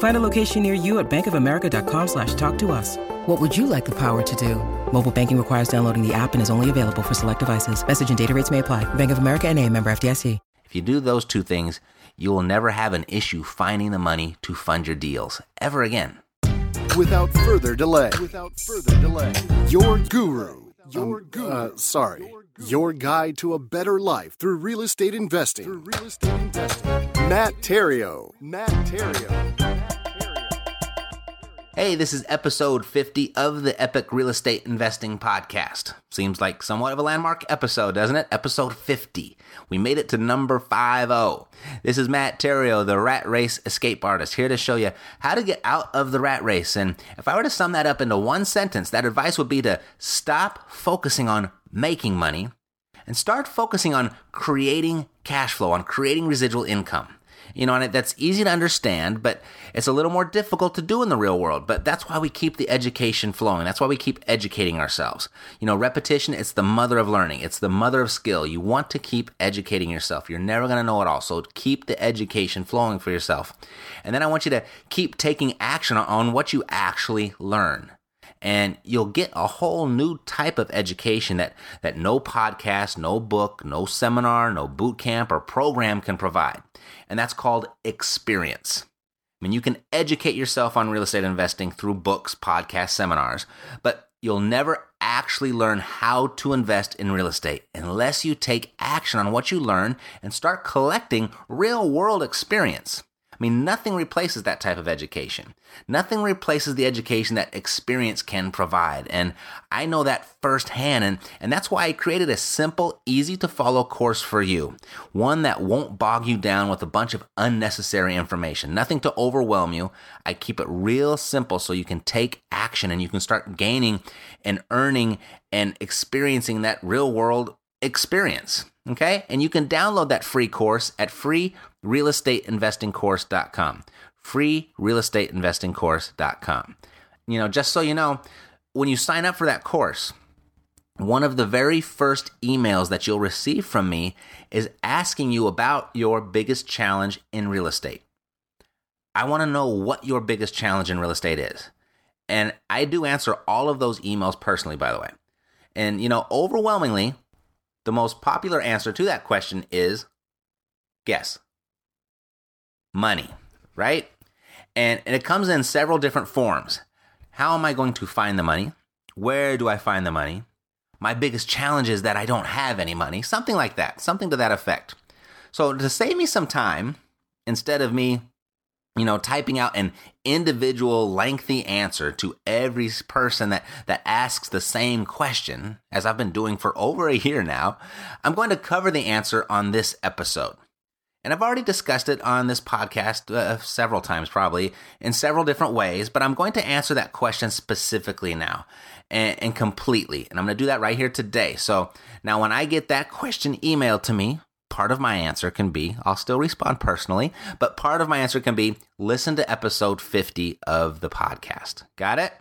Find a location near you at bankofamerica.com slash talk to us. What would you like the power to do? Mobile banking requires downloading the app and is only available for select devices. Message and data rates may apply. Bank of America and a member FDIC. If you do those two things, you will never have an issue finding the money to fund your deals ever again. Without further delay, without further delay, your guru, your guru, uh, sorry, your guide to a better life through real estate investing, through real estate investing, Matt Theriault. Matt Theriault. Hey, this is episode 50 of the Epic Real Estate Investing Podcast. Seems like somewhat of a landmark episode, doesn't it? Episode 50. We made it to number 50. This is Matt Theriault, the rat race escape artist, here to show you how to get out of the rat race. And if I were to sum that up into one sentence, that advice would be to stop focusing on making money and start focusing on creating cash flow, on creating residual income. You know, and that's easy to understand, but it's a little more difficult to do in the real world. But that's why we keep the education flowing. That's why we keep educating ourselves. You know, repetition, it's the mother of learning. It's the mother of skill. You want to keep educating yourself. You're never going to know it all. So keep the education flowing for yourself. And then I want you to keep taking action on what you actually learn and you'll get a whole new type of education that, that no podcast, no book, no seminar, no boot camp or program can provide. And that's called experience. I mean, you can educate yourself on real estate investing through books, podcasts, seminars, but you'll never actually learn how to invest in real estate unless you take action on what you learn and start collecting real world experience. I mean, nothing replaces that type of education. Nothing replaces the education that experience can provide. And I know that firsthand. And, and that's why I created a simple, easy to follow course for you. One that won't bog you down with a bunch of unnecessary information. Nothing to overwhelm you. I keep it real simple so you can take action and you can start gaining and earning and experiencing that real world experience. Okay? And you can download that free course at freerealestateinvestingcourse.com. Freerealestateinvestingcourse.com. You know, just so you know, when you sign up for that course, one of the very first emails that you'll receive from me is asking you about your biggest challenge in real estate. I want to know what your biggest challenge in real estate is. And I do answer all of those emails personally, by the way. And, you know, overwhelmingly, the most popular answer to that question is guess money, right? And, and it comes in several different forms. How am I going to find the money? Where do I find the money? My biggest challenge is that I don't have any money, something like that, something to that effect. So, to save me some time, instead of me you know, typing out an individual lengthy answer to every person that, that asks the same question, as I've been doing for over a year now, I'm going to cover the answer on this episode. And I've already discussed it on this podcast uh, several times, probably in several different ways, but I'm going to answer that question specifically now and, and completely. And I'm going to do that right here today. So now, when I get that question emailed to me, part of my answer can be I'll still respond personally, but part of my answer can be listen to episode 50 of the podcast. Got it?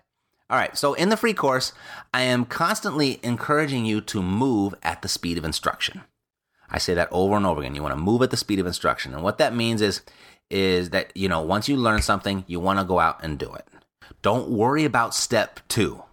All right, so in the free course, I am constantly encouraging you to move at the speed of instruction. I say that over and over again. You want to move at the speed of instruction. And what that means is is that, you know, once you learn something, you want to go out and do it. Don't worry about step 2.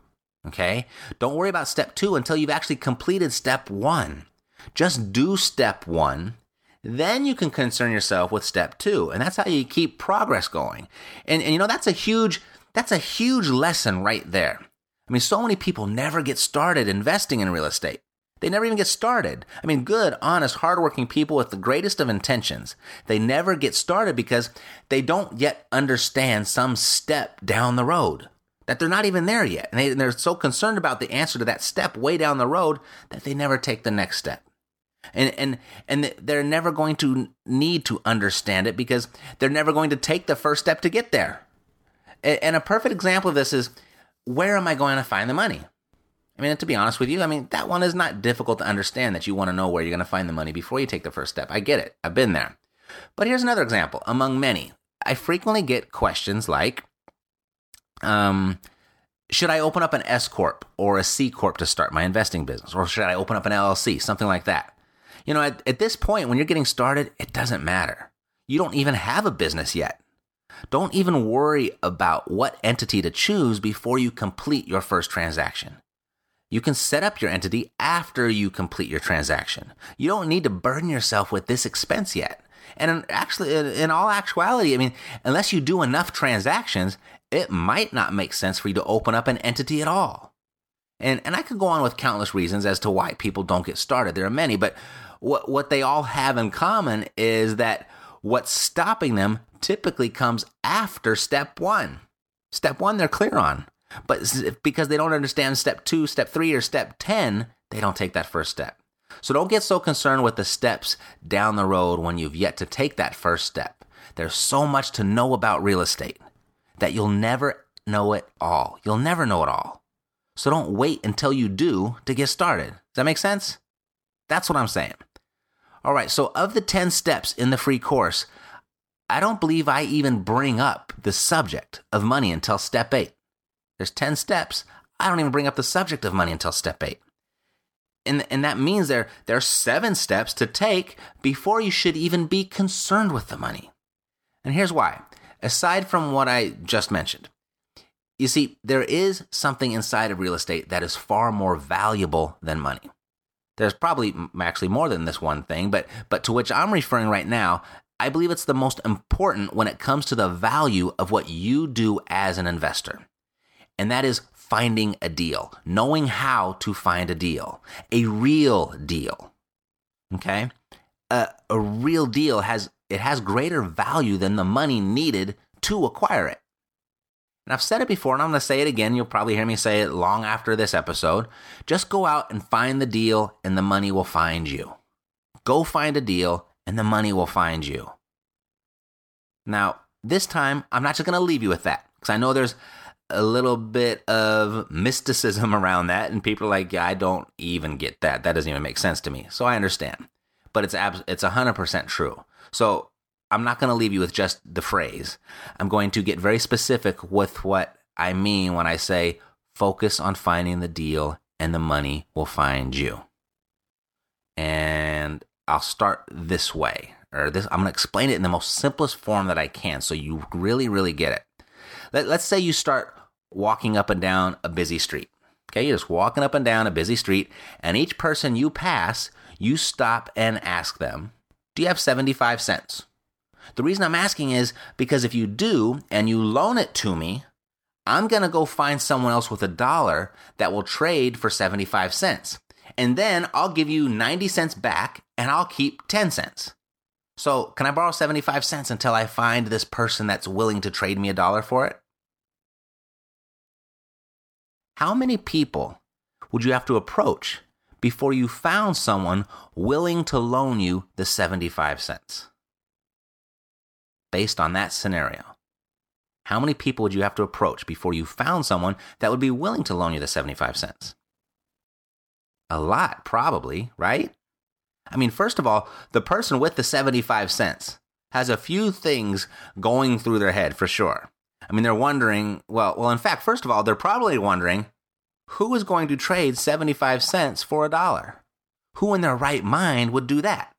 Okay? Don't worry about step 2 until you've actually completed step 1. Just do step one. Then you can concern yourself with step two. And that's how you keep progress going. And, and you know, that's a huge, that's a huge lesson right there. I mean, so many people never get started investing in real estate. They never even get started. I mean, good, honest, hardworking people with the greatest of intentions. They never get started because they don't yet understand some step down the road, that they're not even there yet. And, they, and they're so concerned about the answer to that step way down the road that they never take the next step. And, and, and they're never going to need to understand it because they're never going to take the first step to get there. And a perfect example of this is where am I going to find the money? I mean, to be honest with you, I mean, that one is not difficult to understand that you want to know where you're going to find the money before you take the first step. I get it. I've been there. But here's another example among many. I frequently get questions like, um, should I open up an S Corp or a C Corp to start my investing business? Or should I open up an LLC? Something like that. You know, at, at this point, when you're getting started, it doesn't matter. You don't even have a business yet. Don't even worry about what entity to choose before you complete your first transaction. You can set up your entity after you complete your transaction. You don't need to burden yourself with this expense yet. And actually, in all actuality, I mean, unless you do enough transactions, it might not make sense for you to open up an entity at all. And, and I could go on with countless reasons as to why people don't get started. There are many, but what, what they all have in common is that what's stopping them typically comes after step one. Step one, they're clear on. But because they don't understand step two, step three, or step 10, they don't take that first step. So don't get so concerned with the steps down the road when you've yet to take that first step. There's so much to know about real estate that you'll never know it all. You'll never know it all. So don't wait until you do to get started. Does that make sense? That's what I'm saying. All right, so of the 10 steps in the free course, I don't believe I even bring up the subject of money until step 8. There's 10 steps. I don't even bring up the subject of money until step 8. And, and that means there, there are seven steps to take before you should even be concerned with the money. And here's why. Aside from what I just mentioned, you see, there is something inside of real estate that is far more valuable than money. There's probably actually more than this one thing, but, but to which I'm referring right now, I believe it's the most important when it comes to the value of what you do as an investor and that is finding a deal, knowing how to find a deal, a real deal. Okay? A, a real deal has it has greater value than the money needed to acquire it. And I've said it before and I'm going to say it again. You'll probably hear me say it long after this episode. Just go out and find the deal and the money will find you. Go find a deal and the money will find you. Now, this time, I'm not just going to leave you with that because I know there's a little bit of mysticism around that, and people are like, "Yeah, I don't even get that. That doesn't even make sense to me." So I understand, but it's abs- it's hundred percent true. So I'm not going to leave you with just the phrase. I'm going to get very specific with what I mean when I say focus on finding the deal, and the money will find you. And I'll start this way, or this. I'm going to explain it in the most simplest form that I can, so you really, really get it. Let, let's say you start walking up and down a busy street. Okay, you're just walking up and down a busy street, and each person you pass, you stop and ask them, Do you have 75 cents? The reason I'm asking is because if you do and you loan it to me, I'm going to go find someone else with a dollar that will trade for 75 cents. And then I'll give you 90 cents back and I'll keep 10 cents. So, can I borrow 75 cents until I find this person that's willing to trade me a dollar for it? How many people would you have to approach before you found someone willing to loan you the 75 cents? Based on that scenario, how many people would you have to approach before you found someone that would be willing to loan you the 75 cents? A lot, probably, right? I mean, first of all, the person with the 75 cents has a few things going through their head for sure. I mean, they're wondering, well, well, in fact, first of all, they're probably wondering who is going to trade 75 cents for a dollar? Who in their right mind would do that?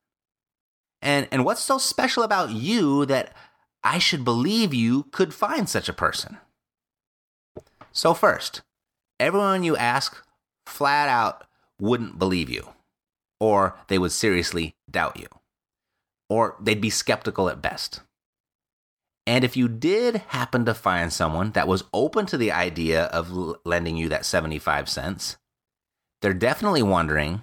And and what's so special about you that I should believe you could find such a person? So first, everyone you ask flat out wouldn't believe you or they would seriously doubt you, or they'd be skeptical at best. And if you did happen to find someone that was open to the idea of lending you that 75 cents, they're definitely wondering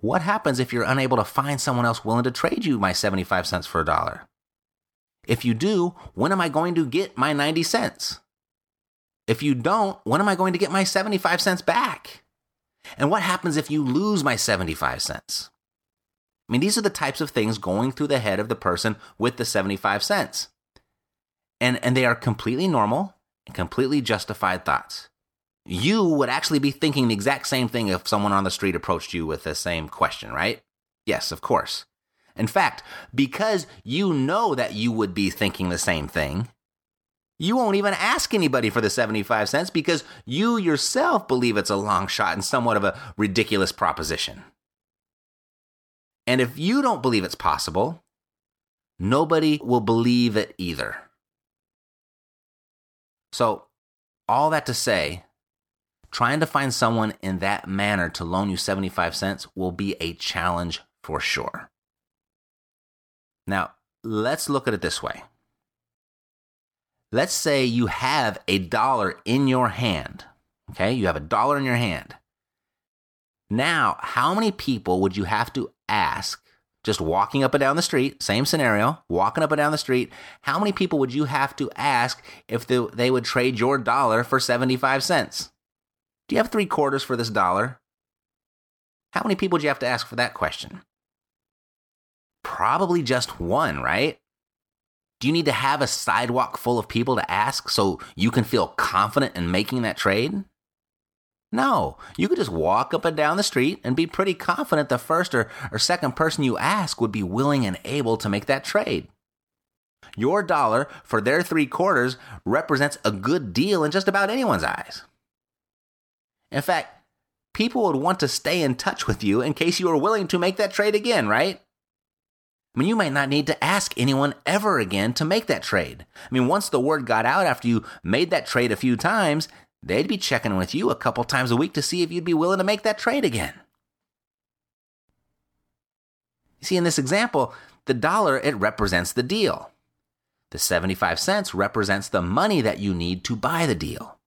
what happens if you're unable to find someone else willing to trade you my 75 cents for a dollar? If you do, when am I going to get my 90 cents? If you don't, when am I going to get my 75 cents back? And what happens if you lose my 75 cents? I mean, these are the types of things going through the head of the person with the 75 cents. And, and they are completely normal and completely justified thoughts. You would actually be thinking the exact same thing if someone on the street approached you with the same question, right? Yes, of course. In fact, because you know that you would be thinking the same thing, you won't even ask anybody for the 75 cents because you yourself believe it's a long shot and somewhat of a ridiculous proposition. And if you don't believe it's possible, nobody will believe it either. So, all that to say, trying to find someone in that manner to loan you 75 cents will be a challenge for sure. Now, let's look at it this way. Let's say you have a dollar in your hand. Okay, you have a dollar in your hand. Now, how many people would you have to ask just walking up and down the street, same scenario, walking up and down the street, how many people would you have to ask if they would trade your dollar for 75 cents? Do you have three quarters for this dollar? How many people do you have to ask for that question? Probably just one, right? Do you need to have a sidewalk full of people to ask so you can feel confident in making that trade? No, you could just walk up and down the street and be pretty confident the first or, or second person you ask would be willing and able to make that trade. Your dollar for their three quarters represents a good deal in just about anyone's eyes. In fact, people would want to stay in touch with you in case you were willing to make that trade again, right? I mean, you might not need to ask anyone ever again to make that trade. I mean, once the word got out after you made that trade a few times, they'd be checking with you a couple times a week to see if you'd be willing to make that trade again. You see, in this example, the dollar, it represents the deal. The 75 cents represents the money that you need to buy the deal.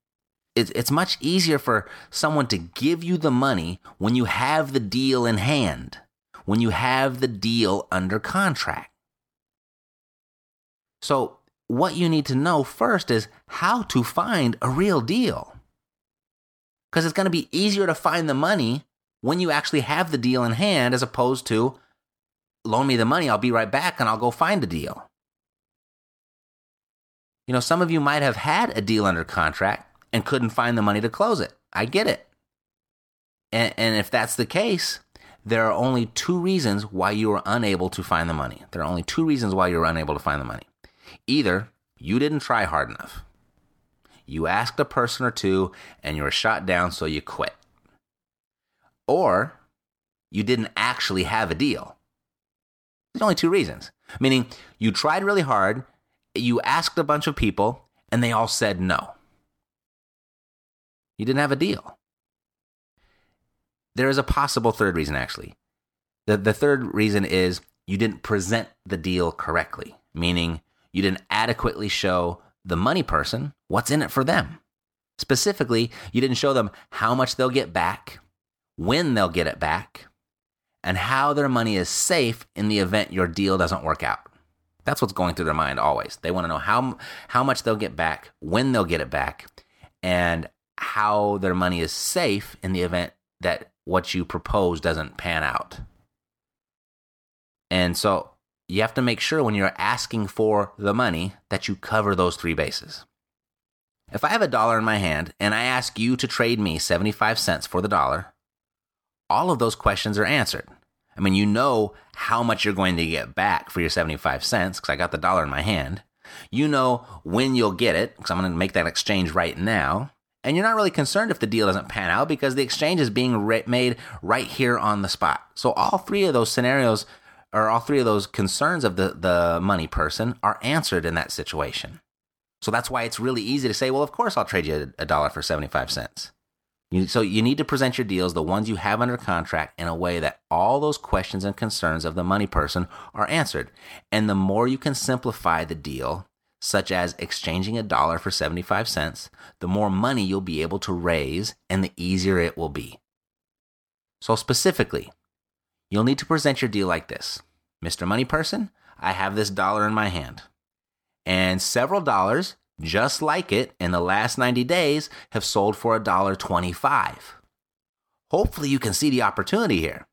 It's much easier for someone to give you the money when you have the deal in hand when you have the deal under contract. So, what you need to know first is how to find a real deal. Because it's going to be easier to find the money when you actually have the deal in hand as opposed to loan me the money, I'll be right back and I'll go find a deal. You know, some of you might have had a deal under contract and couldn't find the money to close it. I get it. And, and if that's the case, there are only two reasons why you are unable to find the money. There are only two reasons why you're unable to find the money. Either you didn't try hard enough, you asked a person or two and you were shot down, so you quit. Or you didn't actually have a deal. There's only two reasons. Meaning, you tried really hard, you asked a bunch of people, and they all said no. You didn't have a deal. There is a possible third reason, actually. The, the third reason is you didn't present the deal correctly, meaning you didn't adequately show the money person what's in it for them. Specifically, you didn't show them how much they'll get back, when they'll get it back, and how their money is safe in the event your deal doesn't work out. That's what's going through their mind always. They want to know how, how much they'll get back, when they'll get it back, and how their money is safe in the event that what you propose doesn't pan out. And so you have to make sure when you're asking for the money that you cover those three bases. If I have a dollar in my hand and I ask you to trade me 75 cents for the dollar, all of those questions are answered. I mean, you know how much you're going to get back for your 75 cents because I got the dollar in my hand. You know when you'll get it because I'm going to make that exchange right now and you're not really concerned if the deal doesn't pan out because the exchange is being re- made right here on the spot. So all three of those scenarios or all three of those concerns of the, the money person are answered in that situation. So that's why it's really easy to say, well, of course I'll trade you a dollar for 75 cents. You, so you need to present your deals, the ones you have under contract, in a way that all those questions and concerns of the money person are answered. And the more you can simplify the deal, such as exchanging a dollar for 75 cents, the more money you'll be able to raise and the easier it will be. So, specifically, You'll need to present your deal like this Mr. Money Person, I have this dollar in my hand. And several dollars, just like it, in the last 90 days have sold for $1.25. Hopefully, you can see the opportunity here.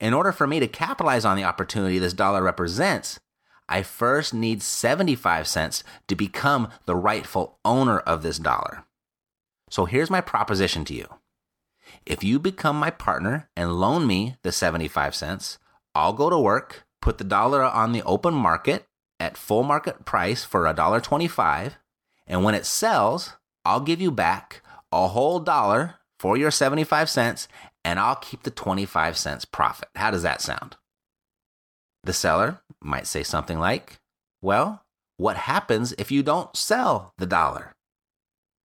In order for me to capitalize on the opportunity this dollar represents, I first need 75 cents to become the rightful owner of this dollar. So here's my proposition to you. If you become my partner and loan me the 75 cents, I'll go to work, put the dollar on the open market at full market price for $1.25, and when it sells, I'll give you back a whole dollar for your 75 cents and I'll keep the 25 cents profit. How does that sound? The seller might say something like, Well, what happens if you don't sell the dollar?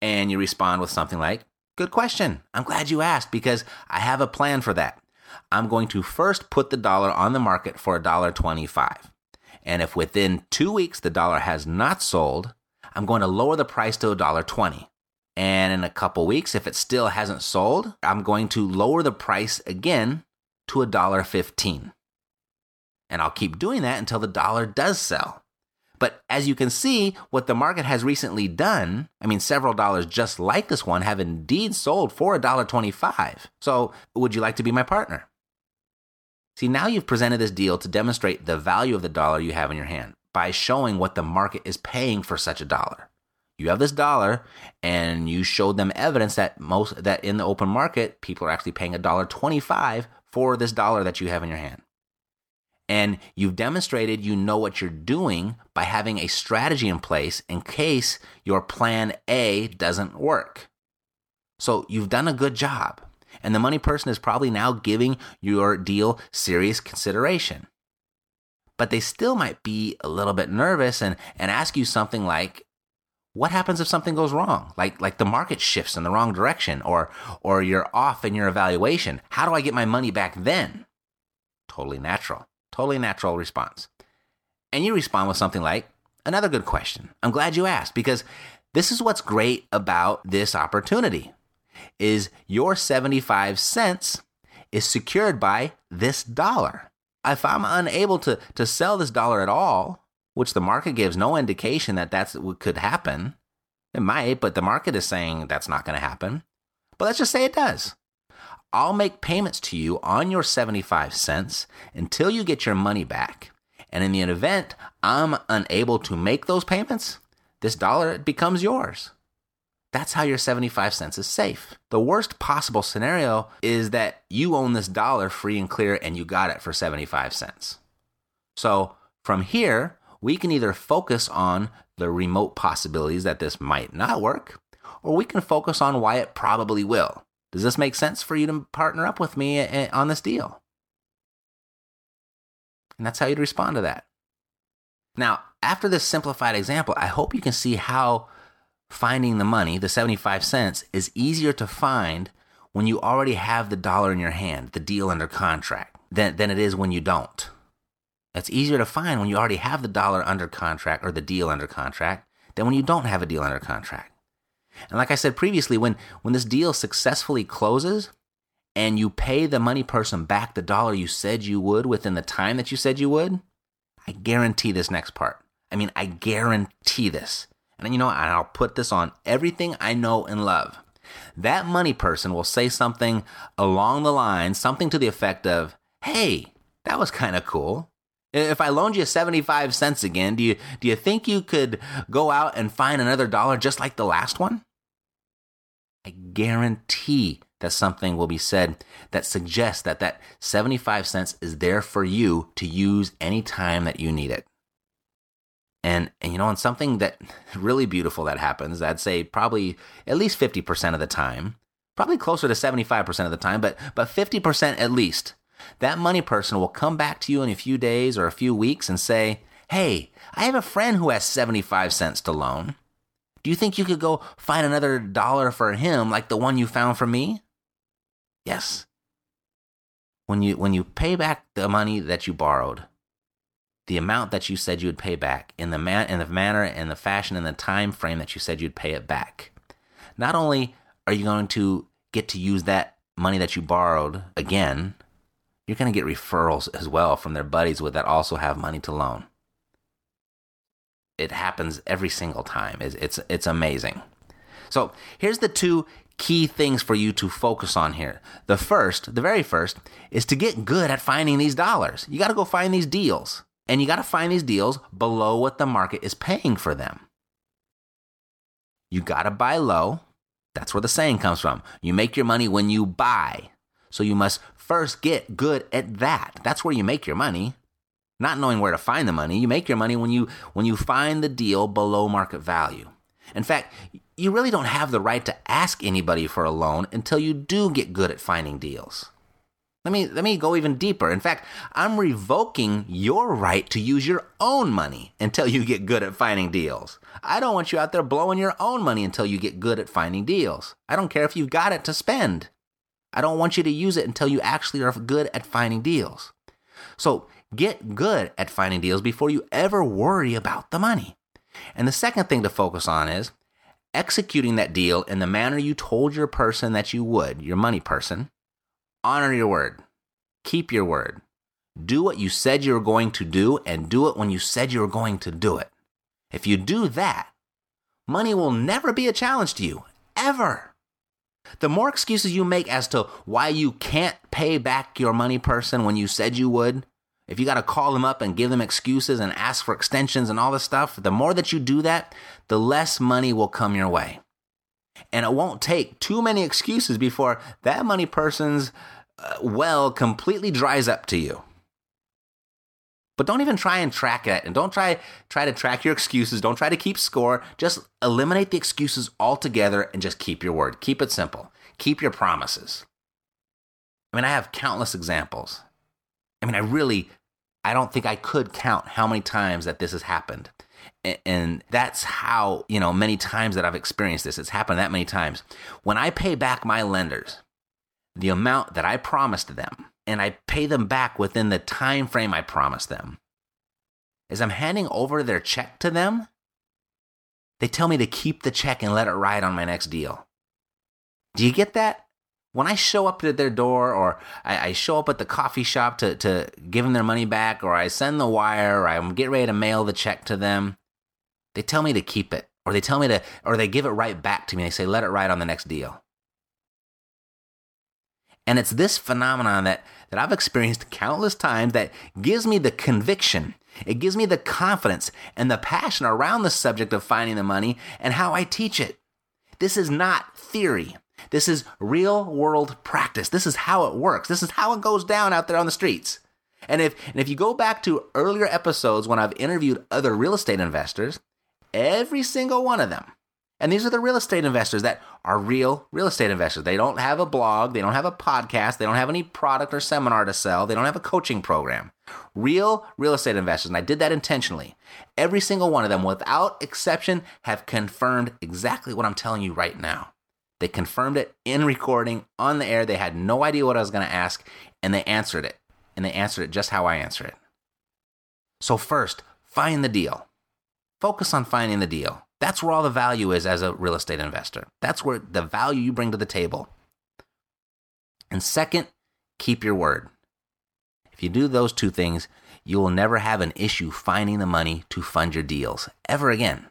And you respond with something like, Good question. I'm glad you asked because I have a plan for that. I'm going to first put the dollar on the market for $1.25. And if within two weeks the dollar has not sold, I'm going to lower the price to $1.20. And in a couple weeks, if it still hasn't sold, I'm going to lower the price again to $1.15. And I'll keep doing that until the dollar does sell. But as you can see, what the market has recently done, I mean, several dollars just like this one have indeed sold for $1.25. So, would you like to be my partner? See, now you've presented this deal to demonstrate the value of the dollar you have in your hand by showing what the market is paying for such a dollar. You have this dollar and you showed them evidence that most that in the open market people are actually paying a dollar 25 for this dollar that you have in your hand. And you've demonstrated you know what you're doing by having a strategy in place in case your plan A doesn't work. So you've done a good job. And the money person is probably now giving your deal serious consideration. But they still might be a little bit nervous and, and ask you something like, what happens if something goes wrong? Like like the market shifts in the wrong direction or or you're off in your evaluation. How do I get my money back then? Totally natural. Totally natural response. And you respond with something like, Another good question. I'm glad you asked because this is what's great about this opportunity is your 75 cents is secured by this dollar. If I'm unable to, to sell this dollar at all, which the market gives no indication that that's what could happen, it might, but the market is saying that's not going to happen. But let's just say it does. I'll make payments to you on your 75 cents until you get your money back. And in the event I'm unable to make those payments, this dollar becomes yours. That's how your 75 cents is safe. The worst possible scenario is that you own this dollar free and clear and you got it for 75 cents. So from here, we can either focus on the remote possibilities that this might not work, or we can focus on why it probably will. Does this make sense for you to partner up with me eh, on this deal? And that's how you'd respond to that. Now, after this simplified example, I hope you can see how finding the money, the 75 cents, is easier to find when you already have the dollar in your hand, the deal under contract, than, than it is when you don't. It's easier to find when you already have the dollar under contract or the deal under contract than when you don't have a deal under contract. And like I said previously, when, when this deal successfully closes and you pay the money person back the dollar you said you would within the time that you said you would, I guarantee this next part. I mean, I guarantee this. And you know, I'll put this on everything I know and love. That money person will say something along the line, something to the effect of, Hey, that was kind of cool. If I loaned you 75 cents again, do you do you think you could go out and find another dollar just like the last one? I guarantee that something will be said that suggests that that 75 cents is there for you to use anytime that you need it. And, and you know, and something that really beautiful that happens, I'd say probably at least 50% of the time, probably closer to 75% of the time, but, but 50% at least that money person will come back to you in a few days or a few weeks and say, Hey, I have a friend who has 75 cents to loan. Do you think you could go find another dollar for him like the one you found for me? Yes. When you, when you pay back the money that you borrowed, the amount that you said you would pay back in the, man, in the manner and the fashion and the time frame that you said you'd pay it back, not only are you going to get to use that money that you borrowed again you're going to get referrals as well from their buddies with that also have money to loan. It happens every single time. It's, it's, it's amazing. So here's the two key things for you to focus on here. The first, the very first, is to get good at finding these dollars. You got to go find these deals. And you got to find these deals below what the market is paying for them. You got to buy low. That's where the saying comes from. You make your money when you buy. So you must first get good at that. That's where you make your money. Not knowing where to find the money, you make your money when you when you find the deal below market value. In fact, you really don't have the right to ask anybody for a loan until you do get good at finding deals. Let me let me go even deeper. In fact, I'm revoking your right to use your own money until you get good at finding deals. I don't want you out there blowing your own money until you get good at finding deals. I don't care if you've got it to spend. I don't want you to use it until you actually are good at finding deals. So, get good at finding deals before you ever worry about the money. And the second thing to focus on is executing that deal in the manner you told your person that you would, your money person honor your word, keep your word, do what you said you were going to do, and do it when you said you were going to do it. If you do that, money will never be a challenge to you, ever. The more excuses you make as to why you can't pay back your money person when you said you would, if you got to call them up and give them excuses and ask for extensions and all this stuff, the more that you do that, the less money will come your way. And it won't take too many excuses before that money person's uh, well completely dries up to you. But don't even try and track it and don't try try to track your excuses. Don't try to keep score. Just eliminate the excuses altogether and just keep your word. Keep it simple. Keep your promises. I mean, I have countless examples. I mean, I really I don't think I could count how many times that this has happened. And that's how, you know, many times that I've experienced this. It's happened that many times. When I pay back my lenders, the amount that I promised them and I pay them back within the time frame I promised them. As I'm handing over their check to them, they tell me to keep the check and let it ride on my next deal. Do you get that? When I show up at their door or I, I show up at the coffee shop to, to give them their money back or I send the wire or I'm getting ready to mail the check to them, they tell me to keep it or they tell me to, or they give it right back to me. They say, let it ride on the next deal. And it's this phenomenon that, that I've experienced countless times that gives me the conviction, it gives me the confidence and the passion around the subject of finding the money and how I teach it. This is not theory. This is real world practice. This is how it works. This is how it goes down out there on the streets. And if, and if you go back to earlier episodes when I've interviewed other real estate investors, every single one of them and these are the real estate investors that are real real estate investors. They don't have a blog, they don't have a podcast, they don't have any product or seminar to sell, they don't have a coaching program. Real real estate investors, and I did that intentionally. Every single one of them, without exception, have confirmed exactly what I'm telling you right now. They confirmed it in recording on the air. They had no idea what I was going to ask, and they answered it. And they answered it just how I answered it. So, first, find the deal. Focus on finding the deal. That's where all the value is as a real estate investor. That's where the value you bring to the table. And second, keep your word. If you do those two things, you will never have an issue finding the money to fund your deals ever again.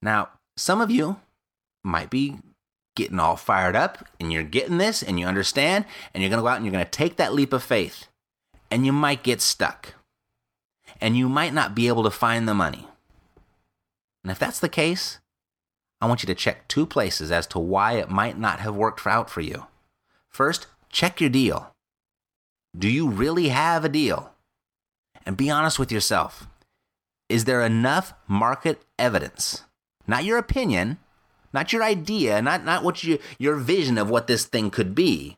Now, some of you might be getting all fired up and you're getting this and you understand and you're going to go out and you're going to take that leap of faith and you might get stuck and you might not be able to find the money. And if that's the case, I want you to check two places as to why it might not have worked out for you. First, check your deal. Do you really have a deal? And be honest with yourself. Is there enough market evidence? Not your opinion, not your idea, not, not what you, your vision of what this thing could be,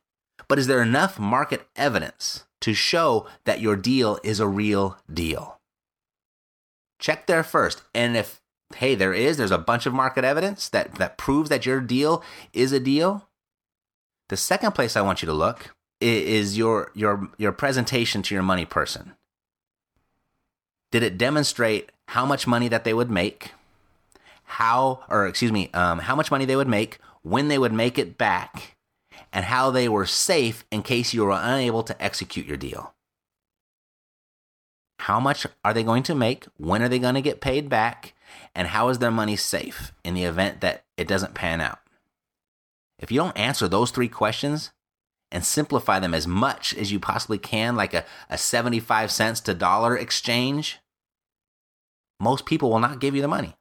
but is there enough market evidence to show that your deal is a real deal? Check there first. And if hey, there is, there's a bunch of market evidence that, that proves that your deal is a deal. The second place I want you to look is your, your, your presentation to your money person. Did it demonstrate how much money that they would make? How, or excuse me, um, how much money they would make, when they would make it back, and how they were safe in case you were unable to execute your deal. How much are they going to make? When are they going to get paid back? And how is their money safe in the event that it doesn't pan out? If you don't answer those three questions and simplify them as much as you possibly can, like a, a 75 cents to dollar exchange, most people will not give you the money.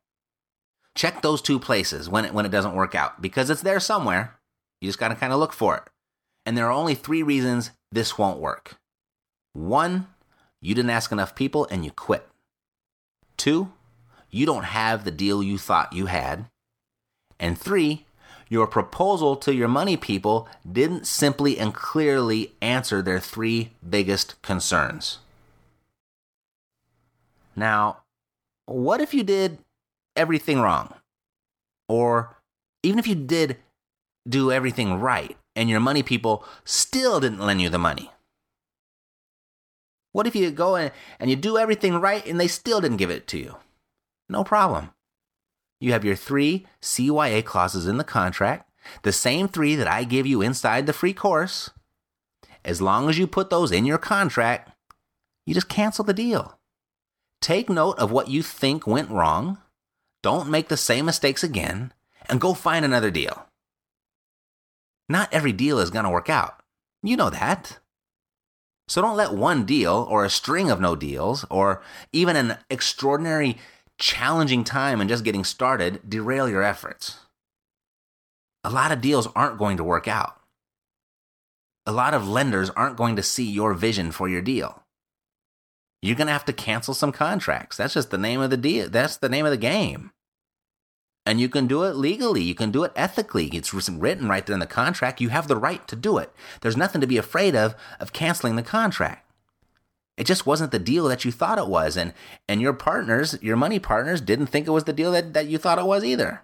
Check those two places when it, when it doesn't work out because it's there somewhere. You just got to kind of look for it. And there are only three reasons this won't work. One, you didn't ask enough people and you quit. Two, you don't have the deal you thought you had. And three, your proposal to your money people didn't simply and clearly answer their three biggest concerns. Now, what if you did everything wrong? Or even if you did do everything right and your money people still didn't lend you the money? What if you go and you do everything right and they still didn't give it to you? No problem. You have your three CYA clauses in the contract, the same three that I give you inside the free course. As long as you put those in your contract, you just cancel the deal. Take note of what you think went wrong. Don't make the same mistakes again and go find another deal. Not every deal is going to work out. You know that. So don't let one deal or a string of no deals or even an extraordinary challenging time and just getting started derail your efforts. A lot of deals aren't going to work out. A lot of lenders aren't going to see your vision for your deal you're going to have to cancel some contracts. That's just the name of the deal. That's the name of the game. And you can do it legally. You can do it ethically. It's written right there in the contract. You have the right to do it. There's nothing to be afraid of of canceling the contract. It just wasn't the deal that you thought it was. And, and your partners, your money partners, didn't think it was the deal that, that you thought it was either.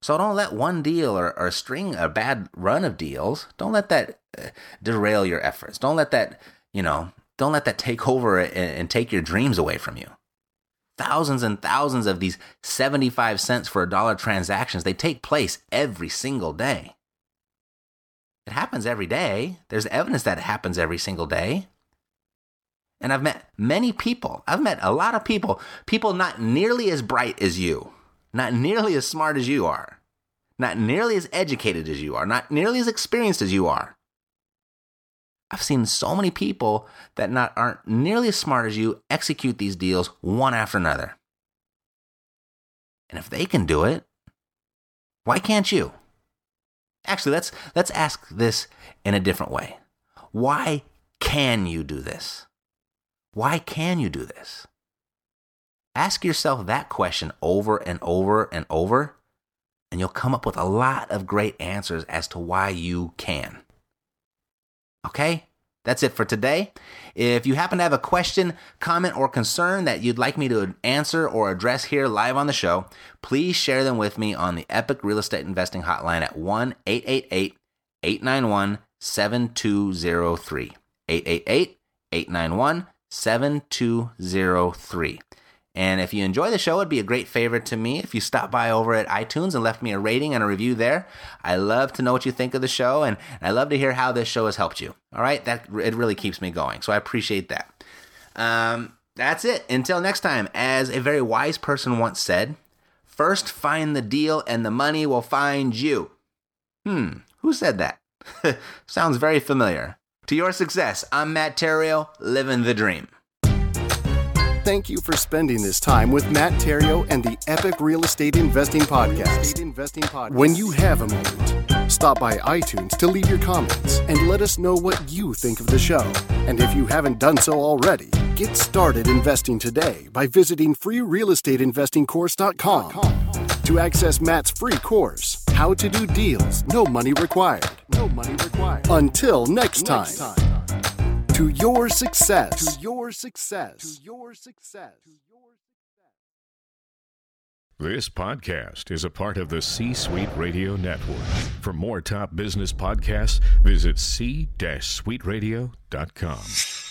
So don't let one deal or, or a string, a bad run of deals, don't let that uh, derail your efforts. Don't let that you know, don't let that take over and, and take your dreams away from you. Thousands and thousands of these 75 cents for a dollar transactions, they take place every single day. It happens every day. There's evidence that it happens every single day. And I've met many people, I've met a lot of people, people not nearly as bright as you, not nearly as smart as you are, not nearly as educated as you are, not nearly as experienced as you are, I've seen so many people that not aren't nearly as smart as you execute these deals one after another. And if they can do it, why can't you? Actually, let's let's ask this in a different way. Why can you do this? Why can you do this? Ask yourself that question over and over and over, and you'll come up with a lot of great answers as to why you can. Okay? That's it for today. If you happen to have a question, comment, or concern that you'd like me to answer or address here live on the show, please share them with me on the Epic Real Estate Investing Hotline at 1 888 891 7203. 888 891 7203. And if you enjoy the show, it'd be a great favor to me if you stop by over at iTunes and left me a rating and a review there. I love to know what you think of the show, and I love to hear how this show has helped you. All right, that it really keeps me going, so I appreciate that. Um, that's it. Until next time, as a very wise person once said, first find the deal, and the money will find you. Hmm, who said that? Sounds very familiar. To your success, I'm Matt Theriault, living the dream. Thank you for spending this time with Matt Theriault and the Epic Real Estate Investing Podcast. When you have a moment, stop by iTunes to leave your comments and let us know what you think of the show. And if you haven't done so already, get started investing today by visiting freerealestateinvestingcourse.com to access Matt's free course, How to Do Deals, No Money Required. No money required. Until next time. Next time to your success. To your success. To your success. This podcast is a part of the C Suite Radio Network. For more top business podcasts, visit c-suiteradio.com.